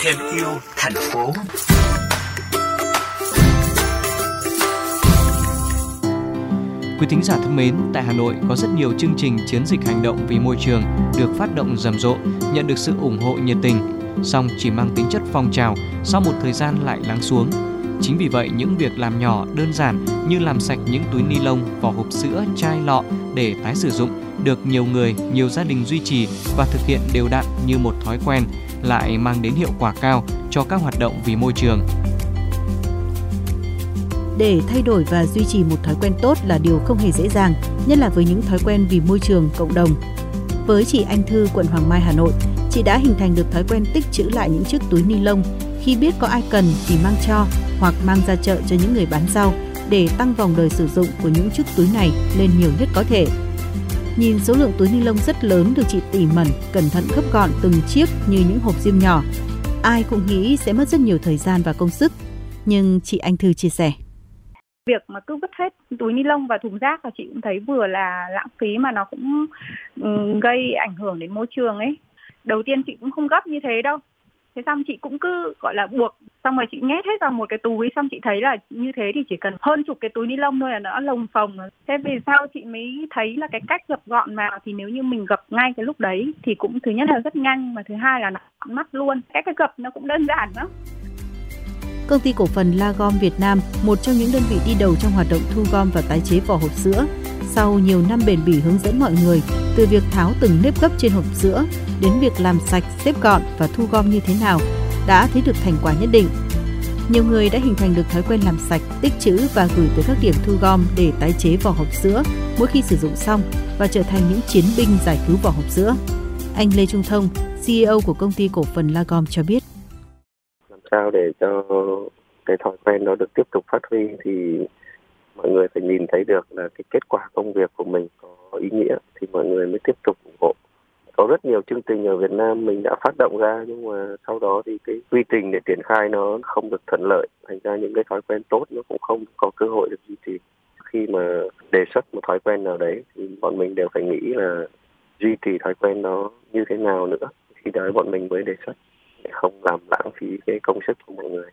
thêm yêu thành phố Quý thính giả thân mến, tại Hà Nội có rất nhiều chương trình chiến dịch hành động vì môi trường được phát động rầm rộ, nhận được sự ủng hộ nhiệt tình, song chỉ mang tính chất phong trào, sau một thời gian lại lắng xuống. Chính vì vậy, những việc làm nhỏ đơn giản như làm sạch những túi ni lông, vỏ hộp sữa, chai lọ để tái sử dụng được nhiều người, nhiều gia đình duy trì và thực hiện đều đặn như một thói quen lại mang đến hiệu quả cao cho các hoạt động vì môi trường. Để thay đổi và duy trì một thói quen tốt là điều không hề dễ dàng, nhất là với những thói quen vì môi trường, cộng đồng. Với chị Anh Thư, quận Hoàng Mai, Hà Nội, chị đã hình thành được thói quen tích trữ lại những chiếc túi ni lông khi biết có ai cần thì mang cho hoặc mang ra chợ cho những người bán rau để tăng vòng đời sử dụng của những chiếc túi này lên nhiều nhất có thể. Nhìn số lượng túi ni lông rất lớn được chị tỉ mẩn, cẩn thận gấp gọn từng chiếc như những hộp diêm nhỏ. Ai cũng nghĩ sẽ mất rất nhiều thời gian và công sức. Nhưng chị Anh Thư chia sẻ. Việc mà cứ vứt hết túi ni lông và thùng rác là chị cũng thấy vừa là lãng phí mà nó cũng ừ, gây ảnh hưởng đến môi trường ấy. Đầu tiên chị cũng không gấp như thế đâu thế xong chị cũng cứ gọi là buộc xong rồi chị nhét hết vào một cái túi xong chị thấy là như thế thì chỉ cần hơn chục cái túi ni lông thôi là nó lồng phồng thế vì sao chị mới thấy là cái cách gập gọn vào thì nếu như mình gập ngay cái lúc đấy thì cũng thứ nhất là rất nhanh mà thứ hai là nó mắt luôn. Cách cái gập nó cũng đơn giản lắm. Công ty cổ phần La Gom Việt Nam, một trong những đơn vị đi đầu trong hoạt động thu gom và tái chế vỏ hộp sữa, sau nhiều năm bền bỉ hướng dẫn mọi người từ việc tháo từng nếp gấp trên hộp sữa đến việc làm sạch, xếp gọn và thu gom như thế nào, đã thấy được thành quả nhất định. Nhiều người đã hình thành được thói quen làm sạch, tích trữ và gửi tới các điểm thu gom để tái chế vỏ hộp sữa mỗi khi sử dụng xong và trở thành những chiến binh giải cứu vỏ hộp sữa. Anh Lê Trung Thông, CEO của công ty cổ phần Lagom cho biết. Làm sao để cho cái thói quen đó được tiếp tục phát huy thì mọi người phải nhìn thấy được là cái kết quả công việc của mình có ý nghĩa thì mọi người mới tiếp tục ủng hộ. Có rất nhiều chương trình ở Việt Nam mình đã phát động ra nhưng mà sau đó thì cái quy trình để triển khai nó không được thuận lợi. Thành ra những cái thói quen tốt nó cũng không có cơ hội được duy trì. Khi mà đề xuất một thói quen nào đấy thì bọn mình đều phải nghĩ là duy trì thói quen đó như thế nào nữa. Khi đó bọn mình mới đề xuất để không làm lãng phí cái công sức của mọi người.